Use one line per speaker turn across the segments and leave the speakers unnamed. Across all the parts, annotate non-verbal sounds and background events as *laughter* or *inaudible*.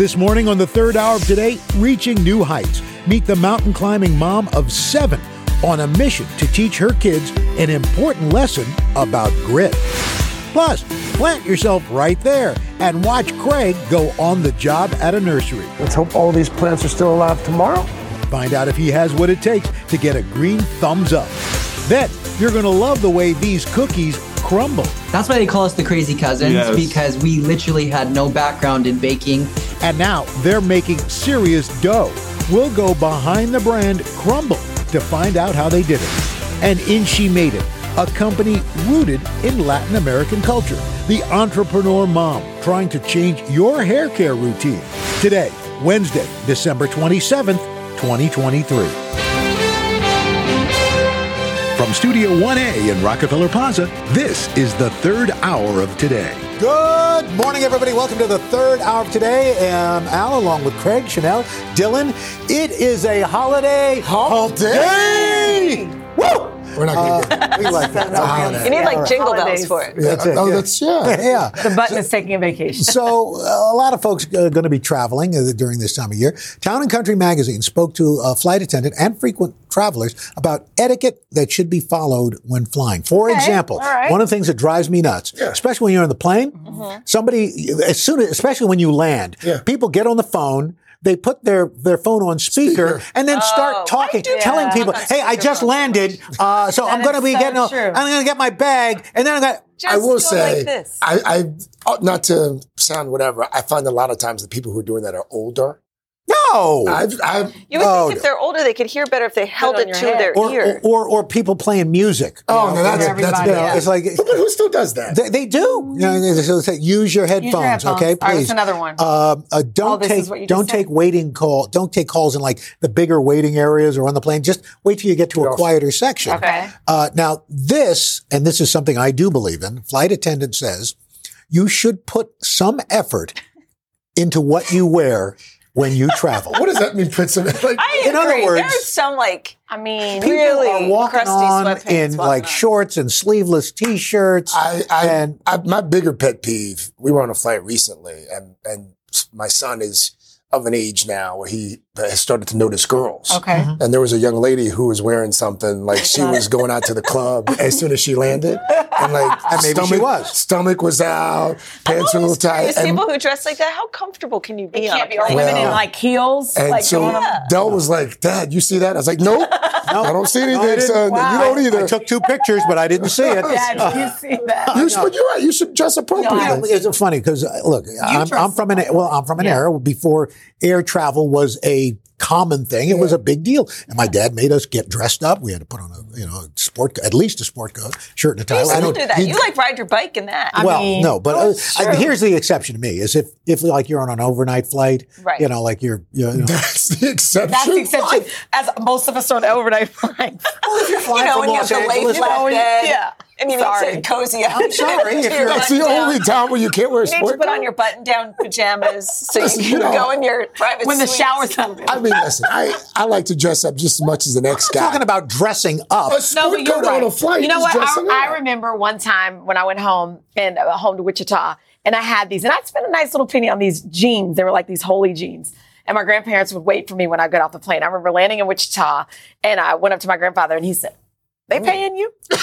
This morning on the third hour of today, reaching new heights. Meet the mountain climbing mom of seven on a mission to teach her kids an important lesson about grit. Plus, plant yourself right there and watch Craig go on the job at a nursery.
Let's hope all these plants are still alive tomorrow.
Find out if he has what it takes to get a green thumbs up. Then, you're going to love the way these cookies crumble.
That's why they call us the crazy cousins
Yes.
because we literally had no background in baking.
And now they're making serious dough. We'll go behind the brand Crumbl to find out how they did it. And in She Made It, a company rooted in Latin American culture. The entrepreneur mom trying to change your hair care routine. Today, Wednesday, December 27th, 2023. From Studio 1A in Rockefeller Plaza, this is the third hour of today. Good morning, everybody. Welcome to the third hour of today. I'm Al, along with Craig, Sheinelle, Dylan. It is a holiday. Holiday! Woo!
We're not going to get
We like that. It's a *laughs* holiday.
You need like
All right.
jingle bells for it.
That's it.
Oh, that's yeah. *laughs*
yeah.
The button is taking a vacation.
So, uh, a lot of folks are going to be traveling uh, during this time of year. Town and Country Magazine spoke to a flight attendant and frequent travelers about etiquette that should be followed when flying. For
Okay,
example,
all right.
one of the things that drives me nuts, especially when you're on the plane, somebody, as soon as, especially when you land,
Yeah.
people get on the phone. They put their, their phone on speaker,
Speaker.
and then
Oh,
start talking,
do
telling
that?
people, "Hey, I just landed, uh, so I'm going to be
so
getting, a,
true.
I'm going to get my bag, and then I'm going to."
Just
I will
go
say,
like this.
I, I, uh, not to sound whatever, I find a lot of times the people who are doing that are older.
No,
I've, I've,
you would
Oh,
think if they're older, they could hear better if they held it to
head.
their
or,
ear.
or, or or people playing music.
oh,
You
no, that's, that's,
everybody,
you know,
yeah.
it's like
But who still does that?
they, they do. You know, they- so say, use your headphones,
headphones.
okay,
All right,
please.
what's another one?
Um, uh, don't
Oh,
take
is what you just
don't
said?
take waiting call. Don't take calls in like the bigger waiting areas or on the plane. Just wait till you get to a quieter section.
Okay.
Uh, now this, and this is something I do believe in. Flight attendant says you should put some effort into what you wear when you travel.
What does that mean, Prince? Like,
I
in other words-
there's some like
I mean,
People
really
are walking
crusty
on in like
on.
shorts and sleeveless t-shirts.
I, I,
and
I, my bigger pet peeve. We were on a flight recently, and and my son is of an age now where he has started to notice girls.
okay. Mm-hmm.
And there was a young lady who was wearing something like she was going out to the club as soon as she landed, and like
And *laughs* maybe she
stomach,
was.
stomach was out, pants were a little tight, and,
people who dress like that. How comfortable can you be?
It can't be all
plane?
women in like heels.
and
like
so
going on.
Dell was like, "Dad, you see that?" I was like, "Nope, *laughs* I don't see anything,
didn't.
son.
Wow.
You don't either."
I took two pictures, but I didn't see it. *laughs*
Dad, you see that?
you should, but you're right. You should dress appropriately.
You know, it's funny because uh, look, I'm, I'm from an well, I'm from an
Yeah.
era before air travel was a common thing. It was a big deal, and my dad made us get dressed up. We had to put on a you know a sport, at least a sport coat, shirt and a tie.
You
I don't
do that.
he-
You like ride your bike in that.
I
well,
mean-
no, but uh, I-
true.
here's the exception to me: is if if like you're on an overnight flight,
Right.
You know, like you're you know,
That's the exception.
That's the exception. As most of us are on overnight *laughs* flying.
you
flying
know,
from
when you
Los
have the lay
Angeles-
flat bed.
yeah.
And you
Sorry.
need to cozy up.
I'm sorry if you're-
That's the
button
only
down.
time when you can't wear a
You need to put
coat.
on your button-down pajamas so you
You
can
know,
go in your private
when the shower's done.
I mean, listen, I, I like to dress up just as much as the next guy.
talking about dressing up.
a sport coat on a flight.
You know what? I. I remember one time when I went home and uh, home to Wichita, and I had these, and I spent a nice little penny on these jeans. They were like these holy jeans. And my grandparents would wait for me when I got off the plane. I remember landing in Wichita, and I went up to my grandfather, and he said, "They paying you?" *laughs*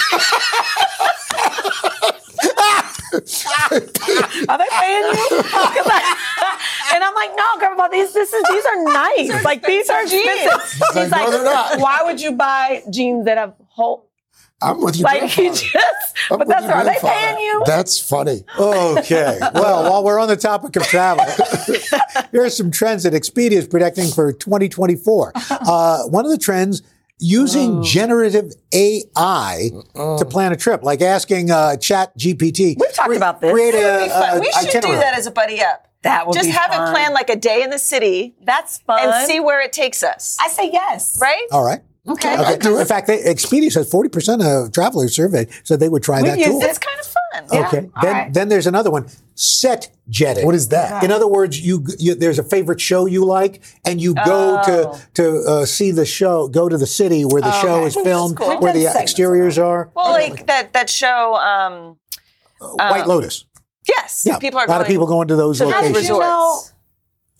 Are they paying you? I- and I'm like, no, grandpa, these this is these are nice. like these are expensive.
like,
He's
"No,
like,
they're not."
why would you buy jeans that have whole
I'm with you.
like
grandfather.
you just
I'm
but that's
your
are they paying you?
That's funny.
Okay. *laughs* Well, while we're on the topic of travel, *laughs* here are some trends that Expedia is predicting for 2024. Uh, one of the trends using generative AI to plan a trip, like asking uh, Chat GPT.
We've talked about this.
Create
That'd
a, a
we should do that as a buddy up.
That would
Just
be
have
fun.
it planned like a day in the city
That's fun.
and see where it takes us.
I say yes.
right?
All right.
Okay.
Okay. In fact, they, Expedia says 40% of travelers surveyed said they would try that
used
tool.
it.
It's kind of fun.
Okay.
all
then
right.
then there's another one. Set jetting.
What is that?
In other words, you, you there's a favorite show you like, and you go
Oh.
to to uh, see the show. Go to the city where the show is filmed,
cool.
Where the exteriors are.
Well, like that that show. Um,
White Lotus.
yes,
Yeah,
people are
a lot of people going to those
to those
locations.
you know-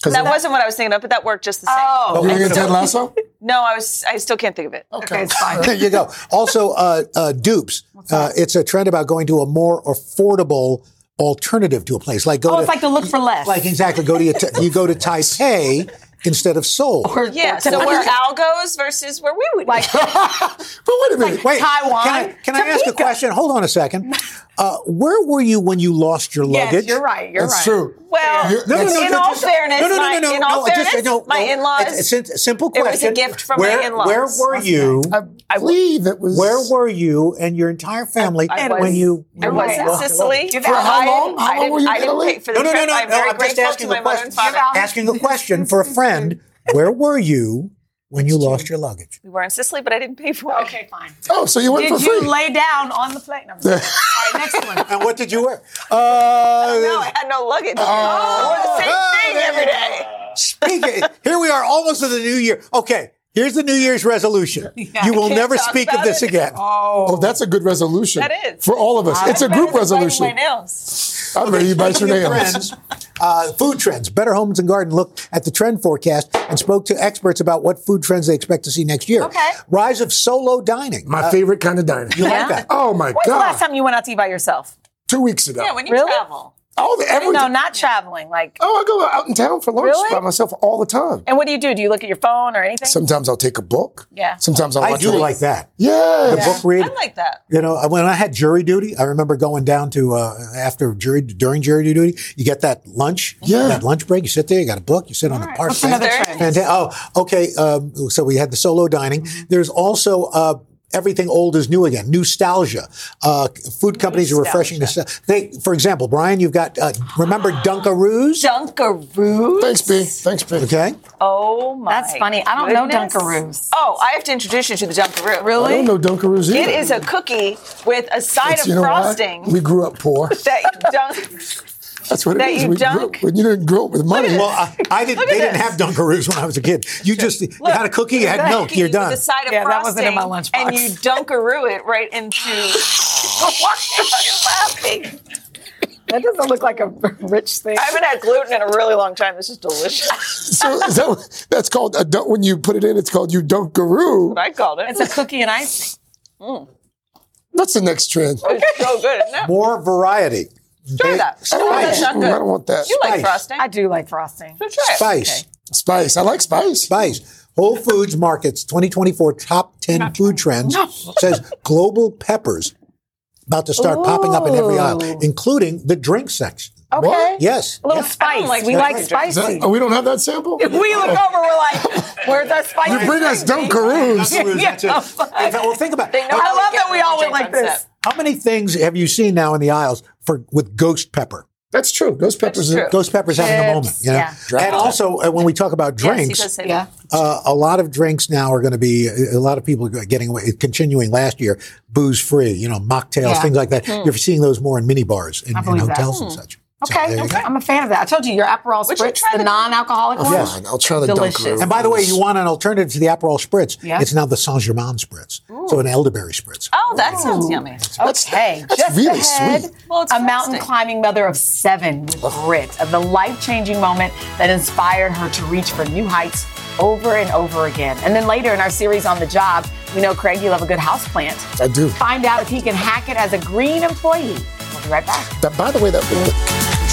resorts. That wasn't what I was thinking of, but that worked just the same.
Oh,
You gonna get Ted *laughs* Lasso?
No, I was. I still can't think of it.
okay, it's *laughs* fine.
There you go. Also, uh, uh, dupes. Uh, it's a trend about going to a more affordable alternative to a place. Like go
Oh,
to
it's like to look for less.
like exactly go to your you go to Taipei instead of Seoul.
Or-
Yeah.
or
So where Al goes versus where we would
like *laughs*
But wait a minute.
Wait,
Taiwan,
Can I, can I ask a question? Hold on a second. Uh, where were you when you lost your luggage?
yes, you're right. You're
That's
right.
true.
Well,
No, no, no,
in
no,
all fairness,
no, no, no,
my,
no,
in
no,
all
just-
fairness,
no,
my
no.
in-laws.
It's, it's a simple
It was a gift from my in-laws.
Where were you?
I believe it was.
Where were you and your entire family
I was-
when you?
I
when
was
you
in
lost your
Sicily.
For how
I
long?
didn't-
How
I
long
didn't-
were you in Italy?
pay
No, no, no, no,
I'm
no. I'm just asking
my
a question. Asking a question for a friend. Where were you when you lost your luggage?
We were in Sicily, but I didn't pay for it.
Okay, fine.
Oh, so you went
Did
for free.
Did you lay down on the plate? No, All right, next one. *laughs*
And what did you wear? Uh,
No, I had no luggage.
Oh.
I wore the same thing every day.
Speaking, here we are almost to the new year. Okay, here's the New Year's resolution. *laughs* you will never speak of this
it.
again.
oh, that's a good resolution.
That is.
For all of us. It's a group
Better than biting
resolution.
My nails.
I'm ready to bite your nails.
Trends, uh, food trends. Better Homes and Garden looked at the trend forecast and spoke to experts about what food trends they expect to see next year.
Okay.
Rise of solo dining.
My favorite kind of dining.
you like that?
Oh my god.
When's the last time you went out to eat by yourself?
Two weeks ago.
Yeah, when you
Really?
travel.
Oh, the- every
No, not traveling. Like,
Oh, I go out in town for lunch
Really?
by myself all the time.
and what do you do? Do you look at your phone or anything?
Sometimes I'll take a book.
Yeah.
Sometimes I'll
I
watch
do
a-
like that.
Yeah.
The book read.
I like that.
You know, when I had jury duty, I remember going down to uh, after jury during jury duty. You get that lunch,
Yeah.
that lunch break. You sit there, you got a book, you sit on the park
What's another
bench.
trend?
Fanta- oh, okay. Um, so we had the solo dining. There's also uh, everything old is new again. Nostalgia. Uh, food companies are refreshing the. They, for example, Brian, you've got uh, remember *gasps* Dunkaroos.
Dunkaroos.
Thanks, B. Thanks, B.
Okay.
Oh my.
That's funny. I don't know. Dunkaroos.
Oh, I have to introduce you to the Dunkaroo. Really?
I don't know Dunkaroos either.
It is a cookie with a side
It's-
of
you know why?
frosting
We grew up poor. *laughs*
that dunk.
That's what it
That
is.
you
we grew
dunk?
up, when you didn't grow up with money.
Well, I, I didn't. They
at
didn't have Dunkaroos when I was a kid. You just you had a cookie, you had milk, you're done.
With a side of
Yeah, that wasn't in my lunchbox.
and you Dunkaroo it right into. *gasps* Why are you laughing?
That doesn't look like a rich thing.
I haven't had gluten in a really long time. This is delicious.
so is that that's called a dunk, when you put it in, it's called you Dunkaroo.
I called it.
It's a cookie and icing. Mm.
That's the next trend.
It's so good. isn't it?
More variety.
Try that.
I don't,
Try that.
that.
Not
I don't want that.
You like
Spice.
frosting?
I do like frosting.
So try it.
Spice.
Spice. I like spice.
Spice. Whole Foods Market's 2024 top 10 food trends says global peppers about to start popping up in every aisle, including the drink section.
Okay.
What?
Yes.
A little
yes.
Spice.
like
we like
drink.
Is that-
spicy.
oh, we don't have that sample?
we look oh. over, we're like, where's that spicy? *laughs*
You bring us
drink?
Dunkaroos.
Dunkaroos, that's. *laughs*
Yeah. *laughs*
Well, think about it.
I love that we all went like this.
concept.
How many things have you seen now in the aisles for with ghost pepper?
That's true. Ghost peppers. Are-
true.
Ghost pepper's having a moment, you know.
yeah.
And also, uh, when we talk about drinks,
does
Yeah.
uh, a lot of drinks now are going to be a lot of people are getting away, continuing last year, booze free, you know, mocktails,
Yeah.
things like that. You're seeing those more in mini bars in, in
believe that.
hotels and such. So
Okay,
there
okay. I'm a fan of that. I told you your Aperol
Would you
Spritz,
try
the
the-
non-alcoholic oh, one.
Yes.
I'll try the
Delicious.
Dunkaroo.
And by the way, you want an alternative to the Aperol Spritz.
Yeah.
It's now the Saint Germain Spritz. So an elderberry Spritz.
Oh, that sounds yummy.
Okay,
that's
just
really
ahead,
sweet.
Well, it's
a mountain climbing mother of seven with grit, of the life-changing moment that inspired her to reach for new heights over and over again. And then later in our series on the job, we know Craig, you love a good house plant.
I do.
Find out if he can hack it as a green employee. We'll be right back.
That, by the way, that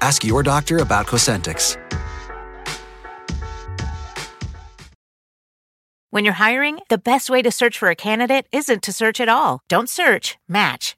Ask your doctor about Cosentyx.
When you're hiring, the best way to search for a candidate isn't to search at all. Don't search, match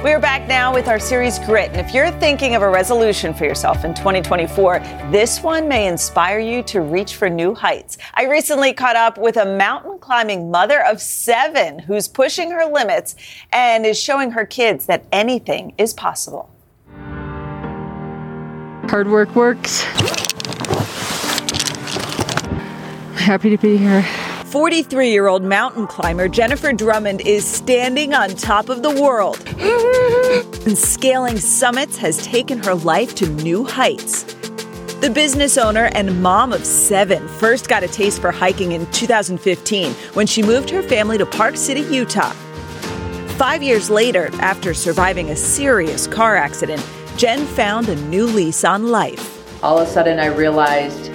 We're back now with our series Grit. And if you're thinking of a resolution for yourself in 2024, this one may inspire you to reach for new heights. I recently caught up with a mountain climbing mother of seven who's pushing her limits and is showing her kids that anything is possible.
Hard work works. Happy to be here.
43 year old mountain climber Jennifer Drummond is standing on top of the world. *laughs* and scaling summits has taken her life to new heights. The business owner and mom of seven first got a taste for hiking in 2015 when she moved her family to Park City, Utah. Five years later, after surviving a serious car accident, Jen found a new lease on life.
All of a sudden, I realized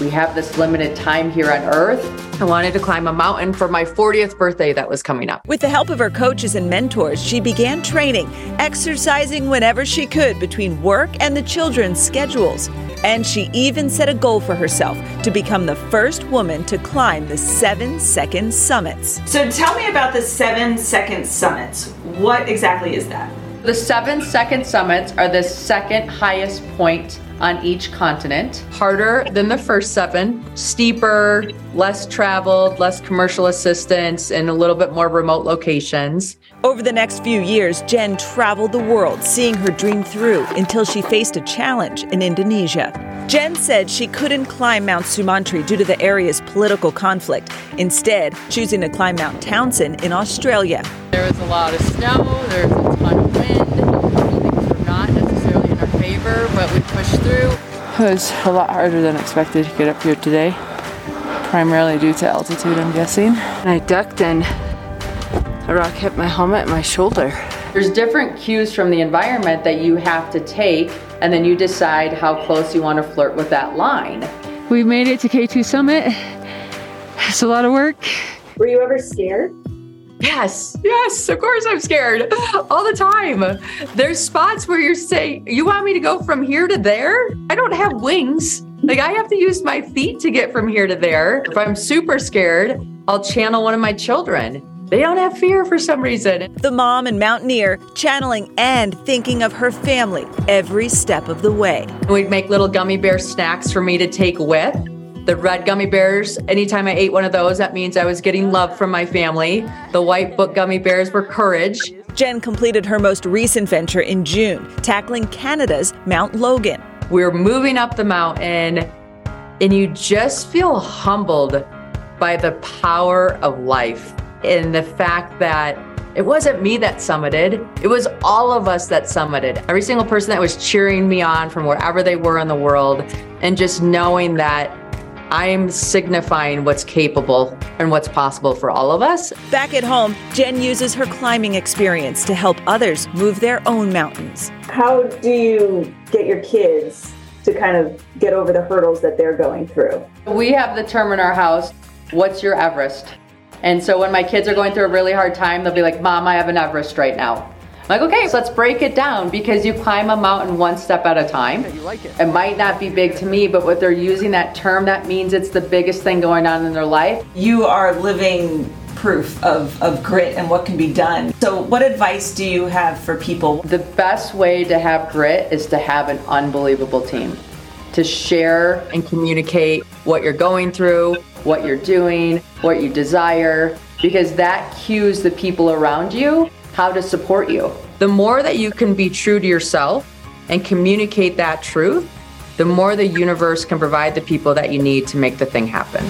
we have this limited time here on earth. I wanted to climb a mountain for my 40th birthday that was coming up.
With the help of her coaches and mentors, she began training, exercising whenever she could between work and the children's schedules. And she even set a goal for herself to become the first woman to climb the seven second summits.
So tell me about the seven second summits. What exactly is that?
The seven second summits are the second highest point on each continent. Harder than the first seven, steeper, less traveled, less commercial assistance, and a little bit more remote locations.
Over the next few years, Jen traveled the world, seeing her dream through until she faced a challenge in Indonesia. Jen said she couldn't climb Mount Sumantri due to the area's political conflict, instead, choosing to climb Mount Townsend in Australia.
There was a lot of snow, there was a ton of wind, things were not necessarily in but we pushed through.
It was a lot harder than expected to get up here today, primarily due to altitude, I'm guessing. And I ducked and a rock hit my helmet and my shoulder.
There's different cues from the environment that you have to take, and then you decide how close you want to flirt with that line.
We made it to K2 Summit. It's a lot of work.
Were you ever scared?
Yes, yes, of course I'm scared all the time. There's spots where you're saying, You want me to go from here to there? I don't have wings. Like, I have to use my feet to get from here to there. If I'm super scared, I'll channel one of my children. They don't have fear for some reason.
The mom and mountaineer channeling and thinking of her family every step of the way.
We'd make little gummy bear snacks for me to take with. The red gummy bears, anytime I ate one of those, that means I was getting love from my family. The white book gummy bears were courage.
Jen completed her most recent venture in June, tackling Canada's Mount Logan.
We're moving up the mountain, and you just feel humbled by the power of life and the fact that it wasn't me that summited. It was all of us that summited. Every single person that was cheering me on from wherever they were in the world, and just knowing that I'm signifying what's capable and what's possible for all of us.
Back at home, Jen uses her climbing experience to help others move their own mountains.
How do you get your kids to kind of get over the hurdles that they're going through?
We have the term in our house, what's your Everest? And so when my kids are going through a really hard time, they'll be like, Mom, I have an Everest right now. I'm like, okay, so let's break it down because you climb a mountain one step at a time.
You like it.
It might not be big to me, but what they're using that term, that means it's the biggest thing going on in their life.
You are living proof of, of grit and what can be done. So, what advice do you have for people?
The best way to have grit is to have an unbelievable team. To share and communicate what you're going through, what you're doing, what you desire, because that cues the people around you how to support you. The more that you can be true to yourself and communicate that truth, the more the universe can provide the people that you need to make the thing happen.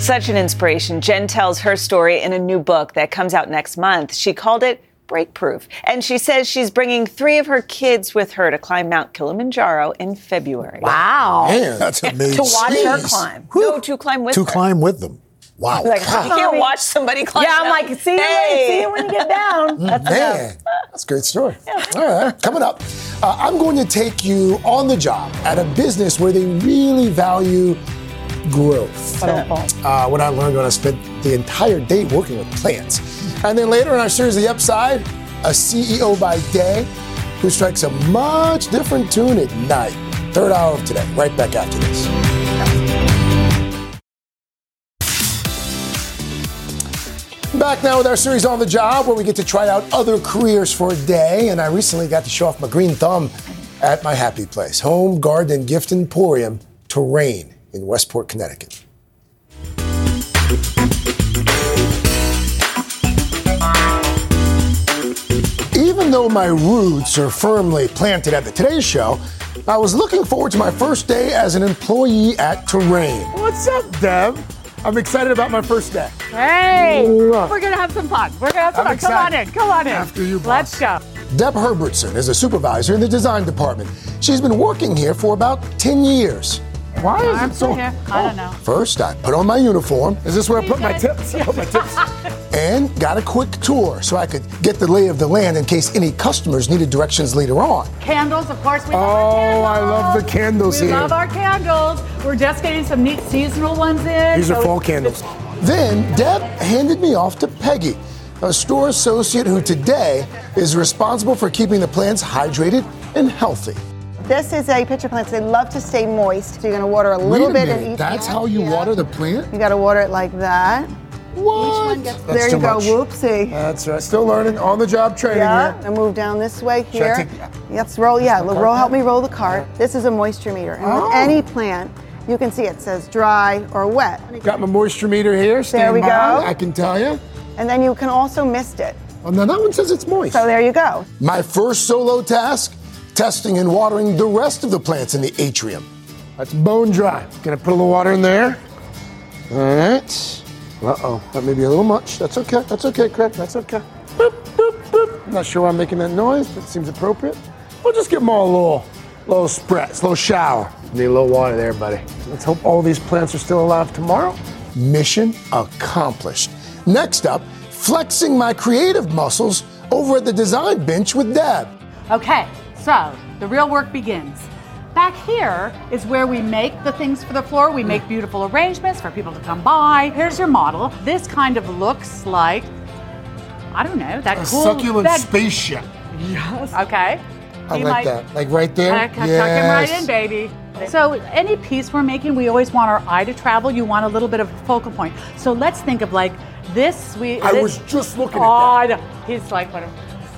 Such an inspiration. Jen tells her story in a new book that comes out next month. She called it Breakproof. And she says she's bringing three of her kids with her to climb Mount Kilimanjaro in February.
Wow.
Man, that's amazing. *laughs*
to watch her
Jeez.
climb.
No, to climb with
To
her.
climb with them. Wow.
Like,
You can't watch somebody climb.
Yeah, I'm
down.
like, see you,
Hey.
see you when you get down. That's
Man, that's a great story. All right, coming up, uh, I'm going to take you on the job at a business where they really value growth. Uh, what I learned when I spent the entire day working with plants. And then later in our series, The Upside, a CEO by day who strikes a much different tune at night. Third hour of today, right back after this. Back now with our series on the job, where we get to try out other careers for a day. And I recently got to show off my green thumb at my happy place, home garden and gift emporium, Terrain in Westport, Connecticut. Even though my roots are firmly planted at the Today Show, I was looking forward to my first day as an employee at Terrain. What's up, Deb? I'm excited about my first day.
Hey, we're gonna have some fun. We're gonna have some
I'm
fun. Come on in. Come on in.
After you,
Let's go.
Deb Herbertson is a supervisor in the design department. She's been working here for about 10 years. Why is
I'm
it so?
here. I oh, don't know.
First, I put on my uniform. Is this where I put my tips? I *laughs* put my tips. and got a quick tour so I could get the lay of the land in case any customers needed directions later on.
Candles, of course. We love
Oh,
our candles.
I love the candles here.
we
here.
love our candles. We're just getting some neat seasonal ones in.
These are
so-
fall candles. Then Deb handed me off to Peggy, a store associate who today is responsible for keeping the plants hydrated and healthy.
This is a pitcher plant. So they love to stay moist. So you're going to water a little
Wait a
bit
minute,
in each.
That's
one.
how you
Yeah.
water the plant?
You got to water it like that.
What?
Gets, there you go. Whoopsie.
That's right. Still learning on the job training
Yeah,
here.
and move down this way
Should I
here.
take-
Let's roll. Yeah, roll. Help me roll the cart. This is a moisture meter, and
Oh.
with any plant, you can see it says dry or wet.
Got my moisture meter here.
There we
by.
go.
I can tell you.
And then you can also mist it.
Oh, now that one says it's moist.
So there you go.
My first solo task testing and watering the rest of the plants in the atrium. That's bone dry. Gonna put a little water in there. All right. Uh oh, that may be a little much. That's okay. That's okay, Craig. That's okay. Boop, boop, boop. I'm not sure why I'm making that noise, but it seems appropriate. We'll just give them all a little, little spritz, little shower. Need a little water there, buddy. Let's hope all these plants are still alive tomorrow. Mission accomplished. Next up, flexing my creative muscles over at the design bench with Deb.
Okay, so the real work begins. Back here is where we make the things for the floor. We make beautiful arrangements for people to come by. Here's your model. This kind of looks like, I don't know, that
A
cool.
succulent
that-
spaceship.
Yes. Okay.
I
You
like
might-
that. Like right there.
Tuck, tuck him right in, baby. So any piece we're making, we always want our eye to travel. You want a little bit of focal point. So let's think of like this. We.
I
this-
was just looking at
oh,
that.
I know. He's like one of.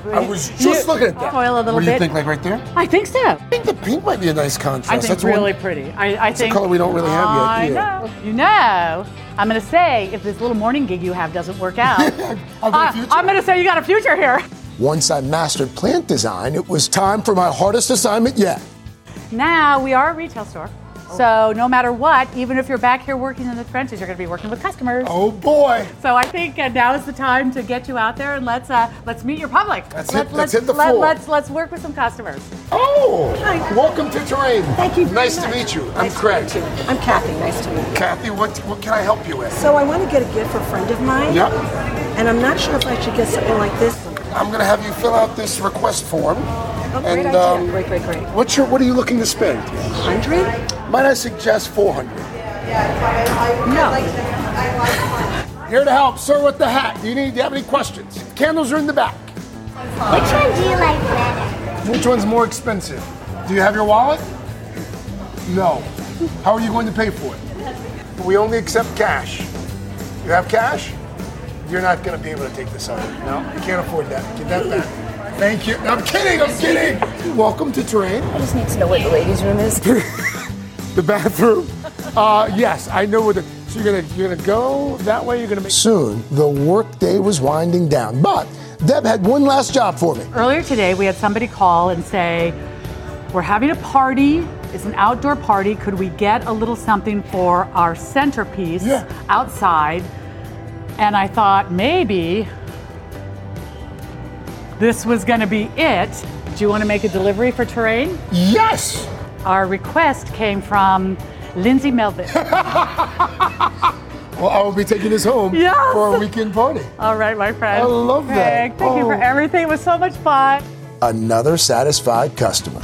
I was just looking at that.
Foil a little
what do you
bit.
think, like right there?
I think so.
I think the pink might be a nice contrast.
I think
That's
really
one,
pretty. I, I
That's a color we don't really have yet
I
either.
know. You know. I'm going to say if this little morning gig you have doesn't work *laughs* out,
I've got a
I-
future.
I'm going to say you got a future here.
Once I mastered plant design, it was time for my hardest assignment yet.
Now we are a retail store, So no matter what, even if you're back here working in the trenches, you're going to be working with customers.
Oh boy!
So I think uh, now is the time to get you out there and let's uh, let's meet your public.
Let's
Let,
hit- let's
let's
hit the
let,
floor.
Let's let's work with some customers.
Oh, welcome to Terrain.
Thank you very
Nice to meet you. I'm
Nice to
Craig.
meet you. I'm Kathy. Nice to meet you.
Kathy, what what can I help you with?
So I want to get a gift for a friend of mine.
Yep.
And I'm not sure if I should get something like this.
I'm gonna have you fill out this request form.
Oh, great
and
idea.
um,
great, great, great.
what's your what are you looking to spend?
Hundred?
Might I suggest 400?
No.
Here to help, sir, with the hat. Do you need? Do you have any questions? Candles are in the back.
Which one do you like better?
Which one's more expensive? Do you have your wallet? No. How are you going to pay for it? We only accept cash. You have cash? You're not going to be able to take this out. No, you can't afford that. Get that back. Thank you. I'm kidding. I'm kidding. Welcome to Terrain.
I just need to know where the ladies' room is. *laughs*
the bathroom. Uh, yes, I know where the. So you're gonna you're gonna go that way. You're gonna make. Soon the workday was winding down, but Deb had one last job for me.
Earlier today, we had somebody call and say, We're having a party. It's an outdoor party. Could we get a little something for our centerpiece outside? And I thought maybe this was going to be it. Do you want to make a delivery for Terrain?
Yes!
Our request came from Lindsay Melvin. *laughs*
Well, I will be taking this home
Yes.
for a weekend party.
All right, my friend.
I love that.
Craig, Thank you for
Oh.
everything. It was so much fun.
Another satisfied customer.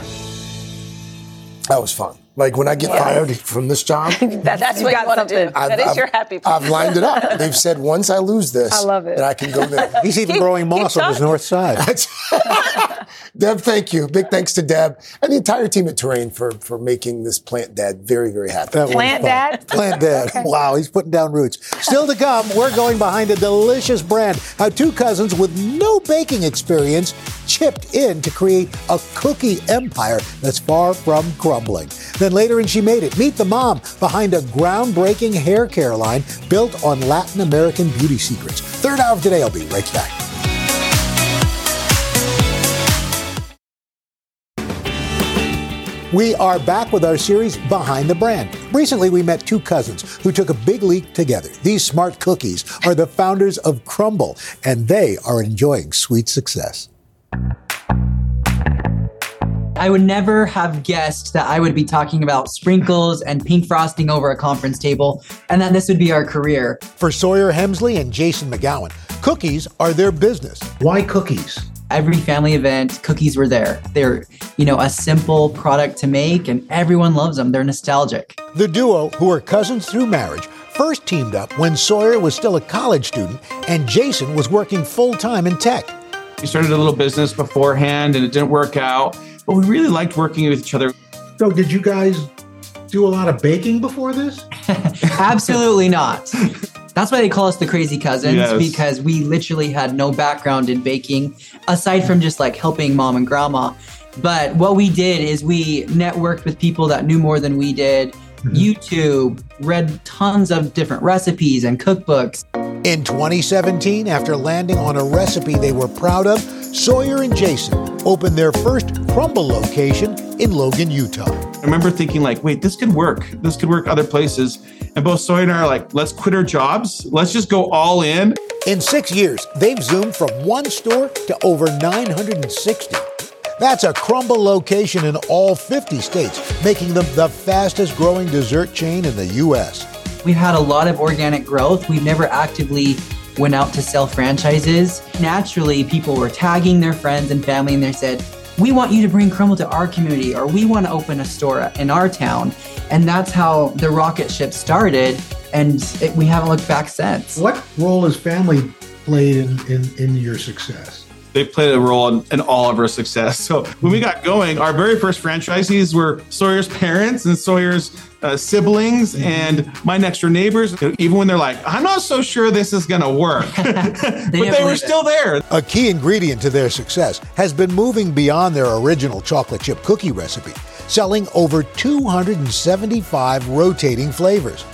That was fun. Like when I get
Yeah.
fired from this job, *laughs*
That, that's what you want to do.
I've-
that is
I've-
your happy place.
I've lined it up. They've said once I lose this,
I love it.
that I can go there.
He's even
Keep-
growing moss on his north side. *laughs* *laughs*
Deb, thank you. Big thanks to Deb and the entire team at Terrain for, for making this plant dad very, very happy.
That was
Plant dad?
Plant dad. Wow, he's putting down roots. Still to come, we're going behind a delicious brand. How two cousins with no baking experience chipped in to create a cookie empire that's far from crumbling. Then later in She Made It, meet the mom behind a groundbreaking hair care line built on Latin American beauty secrets. Third hour of today, I'll be right back. We are back with our series Behind the Brand. Recently, we met two cousins who took a big leap together. These smart cookies are the founders of Crumbl, and they are enjoying sweet success.
I would never have guessed that I would be talking about sprinkles and pink frosting over a conference table and that this would be our career.
For Sawyer Hemsley and Jason McGowan, cookies are their business. Why cookies?
Every family event, cookies were there. They're, you know, a simple product to make and everyone loves them. They're nostalgic.
The duo, who are cousins through marriage, first teamed up when Sawyer was still a college student and Jason was working full time in tech.
We started a little business beforehand and it didn't work out, but we really liked working with each other.
So, did you guys do a lot of baking before this? *laughs*
Absolutely not. That's why they call us the crazy cousins
Yes.
because we literally had no background in baking aside from just like helping mom and grandma. But what we did is we networked with people that knew more than we did. Mm-hmm. YouTube, read tons of different recipes and cookbooks.
In 2017, after landing on a recipe they were proud of, Sawyer and Jason opened their first Crumbl location in Logan, Utah.
I remember thinking like, wait, this could work. This could work other places. And both Sawyer and I are like, let's quit our jobs. Let's just go all in.
In six years, they've zoomed from one store to over 960. That's a Crumbl location in all 50 states, making them the fastest growing dessert chain in the U.S.
We've had a lot of organic growth. We've never actively went out to sell franchises. Naturally, people were tagging their friends and family and they said, we want you to bring Crumbl to our community or we want to open a store in our town. And that's how the rocket ship started. And it, we haven't looked back since.
What role has family played in, in, in your success?
They played a role in, in all of our success. So when we got going, our very first franchisees were Sawyer's parents and Sawyer's uh, siblings and my next door neighbors. Even when they're like, I'm not so sure this is going to work, *laughs* *laughs* but they were still there.
A key ingredient to their success has been moving beyond their original chocolate chip cookie recipe, selling over 275 rotating flavors.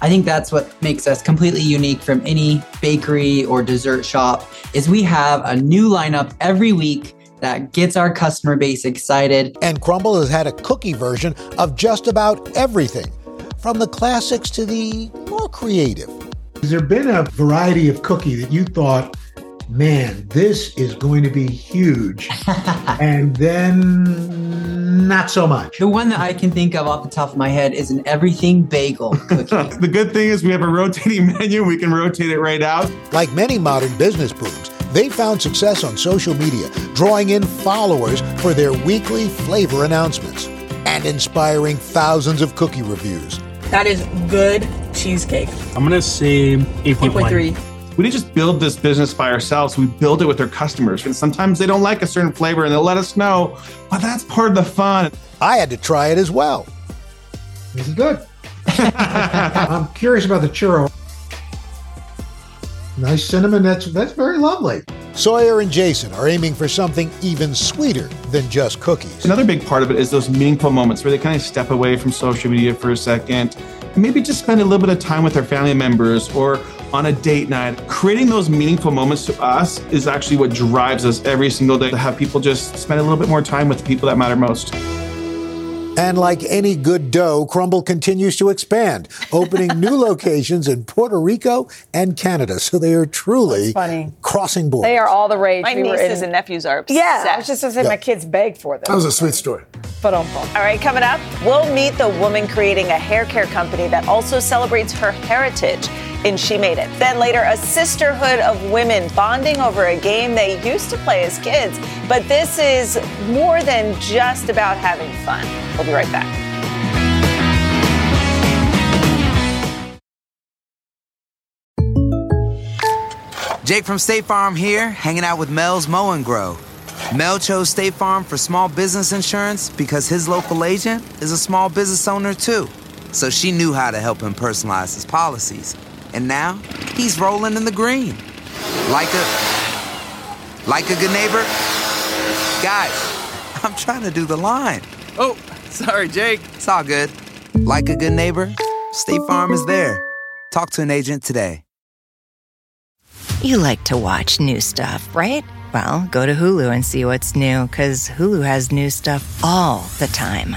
I think that's what makes us completely unique from any bakery or dessert shop is we have a new lineup every week that gets our customer base excited.
And Crumbl has had a cookie version of just about everything, from the classics to the more creative.
Has there been a variety of cookie that you thought, man, this is going to be huge, *laughs* and then not so much?
The one that I can think of off the top of my head is an everything bagel *laughs* cookie.
the good thing is we have a rotating *laughs* menu. We can rotate it right out.
Like many modern business booms, they found success on social media, drawing in followers for their weekly flavor announcements and inspiring thousands of cookie reviews.
That is good cheesecake.
I'm going to say 8.1.
8.3.
We didn't just build this business by ourselves. We build it with our customers. And sometimes they don't like a certain flavor and they'll let us know, but that's part of the fun.
I had to try it as well.
This is good. *laughs* I'm curious about the churro. Nice cinnamon. That's that's very lovely.
Sawyer and Jason are aiming for something even sweeter than just cookies.
Another big part of it is those meaningful moments where they kind of step away from social media for a second, and maybe just spend a little bit of time with their family members or on a date night. Creating those meaningful moments to us is actually what drives us every single day to have people just spend a little bit more time with the people that matter most.
And like any good dough, Crumbl continues to expand, opening *laughs* new locations in Puerto Rico and Canada. So they are truly crossing borders.
They are all the rage.
My
We were
nieces
in-
and nephews are obsessed.
Yeah, I was just gonna say
Yeah.
my kids beg for them.
That was a sweet story.
But um,
All right, coming up, we'll meet the woman creating a hair care company that also celebrates her heritage in She Made It. Then later, a sisterhood of women bonding over a game they used to play as kids. But this is more than just about having fun. We'll be right back.
Jake from State Farm here, hanging out with Mel's Mow and Grow. Mel chose State Farm for small business insurance because his local agent is a small business owner too. So she knew how to help him personalize his policies. And now he's rolling in the green. Like a like a good neighbor. Guys, *laughs* I'm trying to do the line. Oh, sorry, Jake. It's all good. Like a good neighbor, State Farm is there. Talk to an agent today.
You like to watch new stuff, right? Well, go to Hulu and see what's new, because Hulu has new stuff all the time.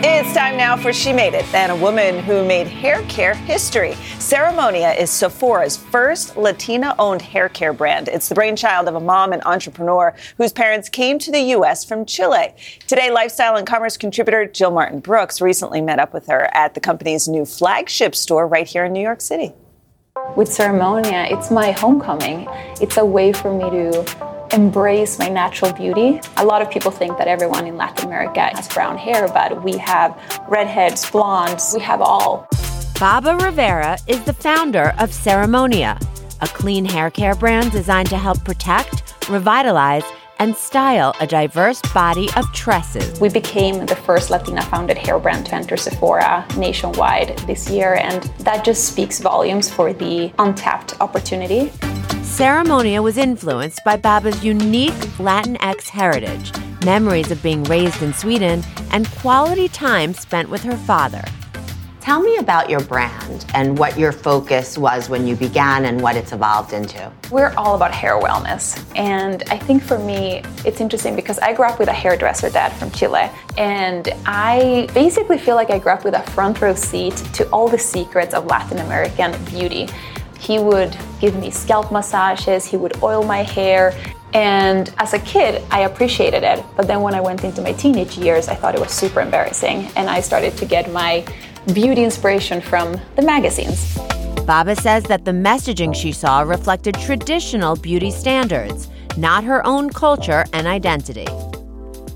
It's time now for She Made It, and a woman who made hair care history. Ceremonia is Sephora's first Latina owned hair care brand. It's the brainchild of a mom and entrepreneur whose parents came to the U.S. from Chile. Today, lifestyle and commerce contributor Jill Martin Brooks recently met up with her at the company's new flagship store right here in New York City.
With Ceremonia, it's my homecoming. It's a way for me to embrace my natural beauty. A lot of people think that everyone in Latin America has brown hair, but we have redheads, blondes, we have all.
Baba Rivera is the founder of Ceremonia, a clean hair care brand designed to help protect, revitalize, and style a diverse body of tresses.
We became the first Latina founded hair brand to enter Sephora nationwide this year, and that just speaks volumes for the untapped opportunity.
Ceremonia was influenced by Baba's unique Latinx heritage, memories of being raised in Sweden, and quality time spent with her father.
Tell me about your brand and what your focus was when you began and what it's evolved into.
We're all about hair wellness. And I think for me, it's interesting because I grew up with a hairdresser dad from Chile. And I basically feel like I grew up with a front row seat to all the secrets of Latin American beauty. He would give me scalp massages, he would oil my hair. And as a kid, I appreciated it. But then when I went into my teenage years, I thought it was super embarrassing. And I started to get my beauty inspiration from the magazines.
Baba says that the messaging she saw reflected traditional beauty standards, not her own culture and identity.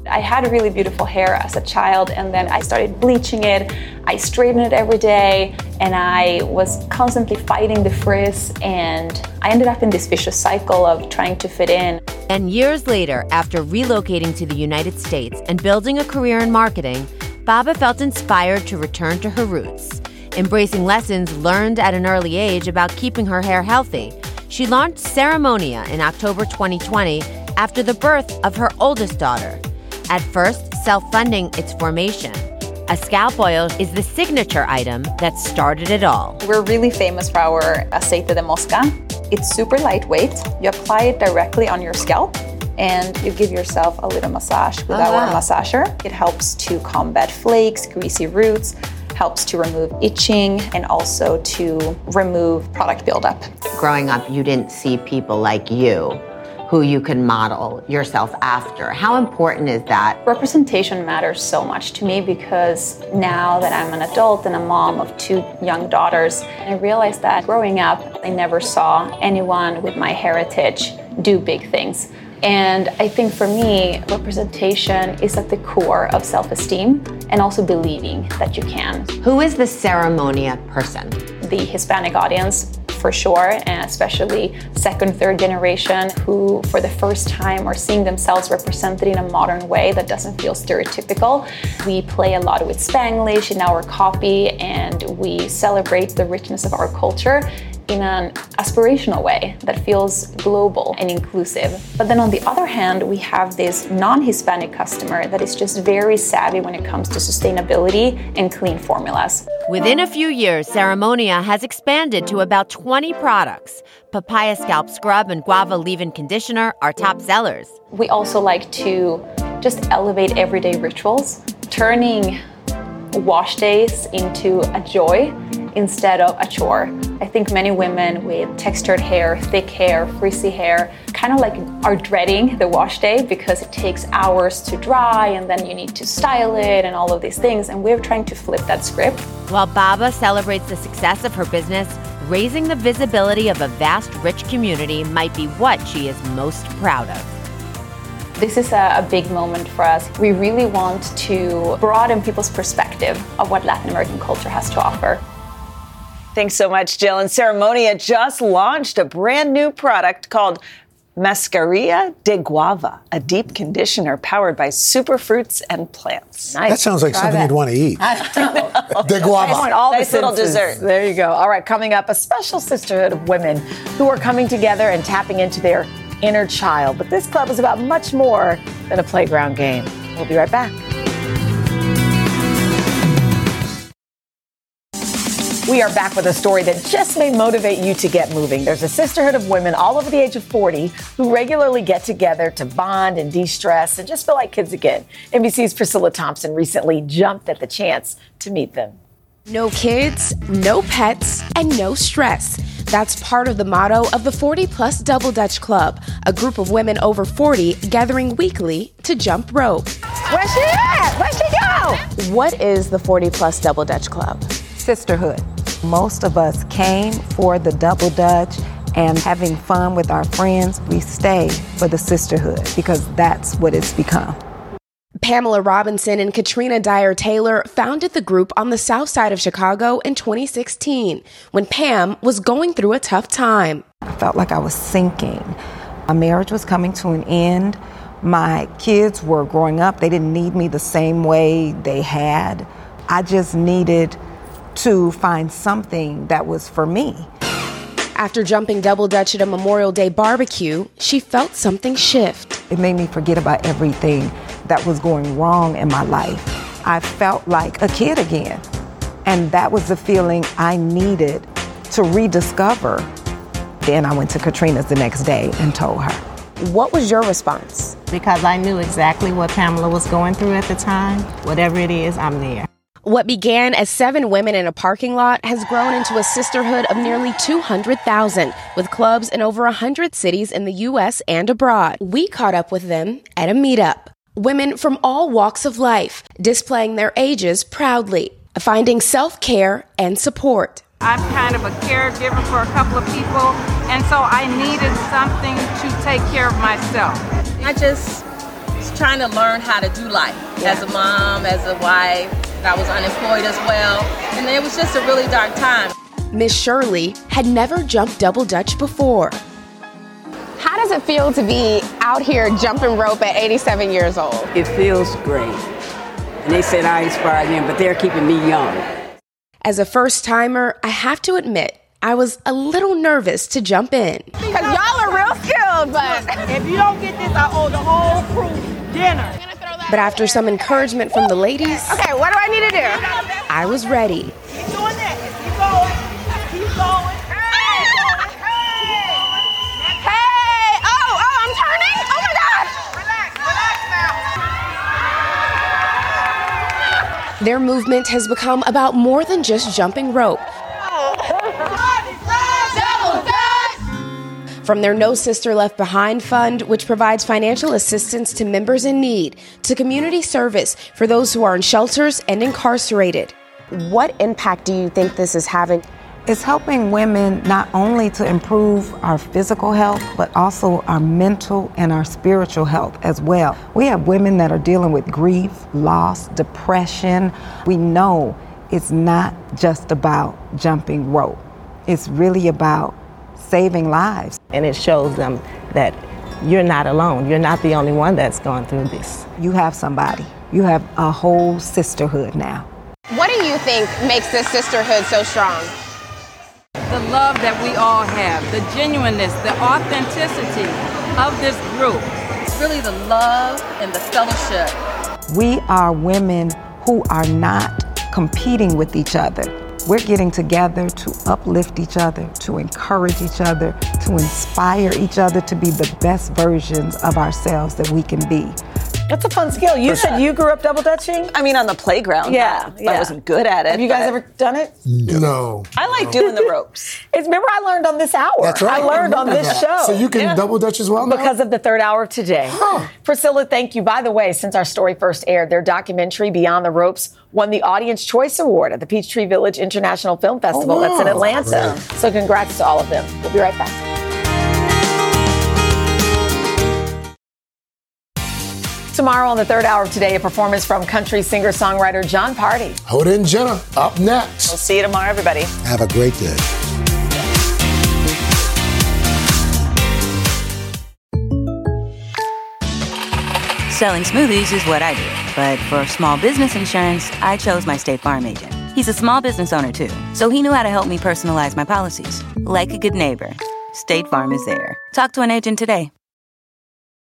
I had really beautiful hair as a child, and then I started bleaching it. I straightened it every day, and I was constantly fighting the frizz, and I ended up in this vicious cycle of trying to fit in.
And years later, after relocating to the United States and building a career in marketing, Baba felt inspired to return to her roots. Embracing lessons learned at an early age about keeping her hair healthy, she launched Ceremonia in October 2020 after the birth of her oldest daughter. At first, self funding its formation. A scalp oil is the signature item that started it all.
We're really famous for our Aceite de Moska. It's super lightweight. You apply it directly on your scalp and you give yourself a little massage with
Oh,
our
wow.
massager. It helps to combat flakes, greasy roots, helps to remove itching, and also to remove product buildup.
Growing up, you didn't see people like you who you can model yourself after. How important is that?
Representation matters so much to me because now that I'm an adult and a mom of two young daughters, I realized that growing up, I never saw anyone with my heritage do big things. And I think for me, representation is at the core of self esteem and also believing that you can.
Who is the ceremonia person?
The Hispanic audience, for sure, and especially second, third generation who, for the first time, are seeing themselves represented in a modern way that doesn't feel stereotypical. We play a lot with Spanglish in our copy, and we celebrate the richness of our culture in an aspirational way that feels global and inclusive. But then on the other hand, we have this non Hispanic customer that is just very savvy when it comes to sustainability and clean formulas.
Within a few years, Ceremonia has expanded to about 20 products. Papaya Scalp Scrub and Guava Leave In Conditioner are top sellers.
We also like to just elevate everyday rituals, turning wash days into a joy instead of a chore. I think many women with textured hair, thick hair, frizzy hair, kind of like are dreading the wash day because it takes hours to dry and then you need to style it and all of these things. And we're trying to flip that script.
While Babba celebrates the success of her business, raising the visibility of a vast, rich community might be what she is most proud of.
This is a, a big moment for us. We really want to broaden people's perspective of what Latin American culture has to offer.
Thanks so much, Jill. And Ceremonia just launched a brand new product called Mascarilla de Guava, a deep conditioner powered by superfruits and plants.
That sounds like something you'd want to eat. *laughs* *laughs*
De guava.
I want all the
Nice little
senses.
dessert.
There you go. All right, coming up, a special sisterhood of women who are coming together and tapping into their inner child. But this club is about much more than a playground game. We'll be right back. We are back with a story that just may motivate you to get moving. There's a sisterhood of women all over the age of 40 who regularly get together to bond and de stress and just feel like kids again. NBC's Priscilla Thompson recently jumped at the chance to meet them.
No kids, no pets, and no stress. That's part of the motto of the 40 Plus Double Dutch Club, a group of women over 40 gathering weekly to jump rope.
Where's she at? Where'd she go?
What is the 40 Plus Double Dutch Club?
Sisterhood. Most of us came for the double dutch and having fun with our friends. We stay for the sisterhood because that's what it's become.
Pamela Robinson and Katrina Dyer Taylor founded the group on the south side of Chicago in 2016 when Pam was going through a tough time.
I felt like I was sinking. My marriage was coming to an end. My kids were growing up. They didn't need me the same way they had. I just needed to find something that was for me.
After jumping double dutch at a Memorial Day barbecue, she felt something shift.
It made me forget about everything that was going wrong in my life. I felt like a kid again. And that was the feeling I needed to rediscover. Then I went to Katrina's the next day and told her.
What was your response?
Because I knew exactly what Pamela was going through at the time. Whatever it is, I'm there.
What began as seven women in a parking lot has grown into a sisterhood of nearly 200,000, with clubs in over 100 cities in the U.S. and abroad. We caught up with them at a meetup. Women from all walks of life, displaying their ages proudly, finding self care and support.
I'm kind of a caregiver for a couple of people, and so I needed something to take care of myself.
I just was trying to learn how to do life as a mom, as a wife. I was unemployed as well, and it was just a really dark time.
Miss Shirley had never jumped double dutch before. How does it feel to be out here jumping rope at 87 years old?
It feels great.
And they said I inspired them, but they're keeping me young.
As a first timer, I have to admit, I was a little nervous to jump in.
Because y'all are real skilled, but if you don't get this, I owe the whole crew dinner.
But after some encouragement from the ladies,
Okay, what do I need to do?
I was ready.
Keep doing that. Keep going. Keep going. Hey! Oh, oh, I'm turning. Oh my God! Relax, relax now.
Their movement has become about more than just jumping rope. From their No Sister Left Behind Fund, which provides financial assistance to members in need, to community service for those who are in shelters and incarcerated. What impact do you think this is having?
It's helping women not only to improve our physical health, but also our mental and our spiritual health as well. We have women that are dealing with grief, loss, depression. We know it's not just about jumping rope, it's really about saving lives.
And it shows them that you're not alone. You're not the only one that's gone through this.
You have somebody, you have a whole sisterhood now.
What do you think makes this sisterhood so strong?
The love that we all have, the genuineness, the authenticity of this group. It's really the love and the fellowship.
We are women who are not competing with each other. We're getting together to uplift each other, to encourage each other, to inspire each other to be the best versions of ourselves that we can be.
That's a fun skill. You said you grew up double dutching?
I mean, on the playground.
Yeah,
I
yeah.
wasn't good at it.
Have you guys ever done it?
No.
I like doing the ropes. *laughs*
It's remember I learned on this hour.
That's right.
I learned on this
that.
show.
So you can
Yeah.
double dutch as well now?
because of the third hour of today. Priscilla, thank you. By the way, since our story first aired, their documentary Beyond the Ropes won the Audience Choice Award at the Peachtree Village International Film oh, Festival. That's in. Atlanta.
Great.
So congrats to all of them. We'll be right back. Tomorrow on the third hour of today, a performance from country singer-songwriter Jon Pardi.
Hoda and Jenna up next.
We'll see you tomorrow, everybody.
Have a great day.
Selling smoothies is what I do. But for small business insurance, I chose my State Farm agent. He's a small business owner too, so he knew how to help me personalize my policies. Like a good neighbor, State Farm is there. Talk to an agent today.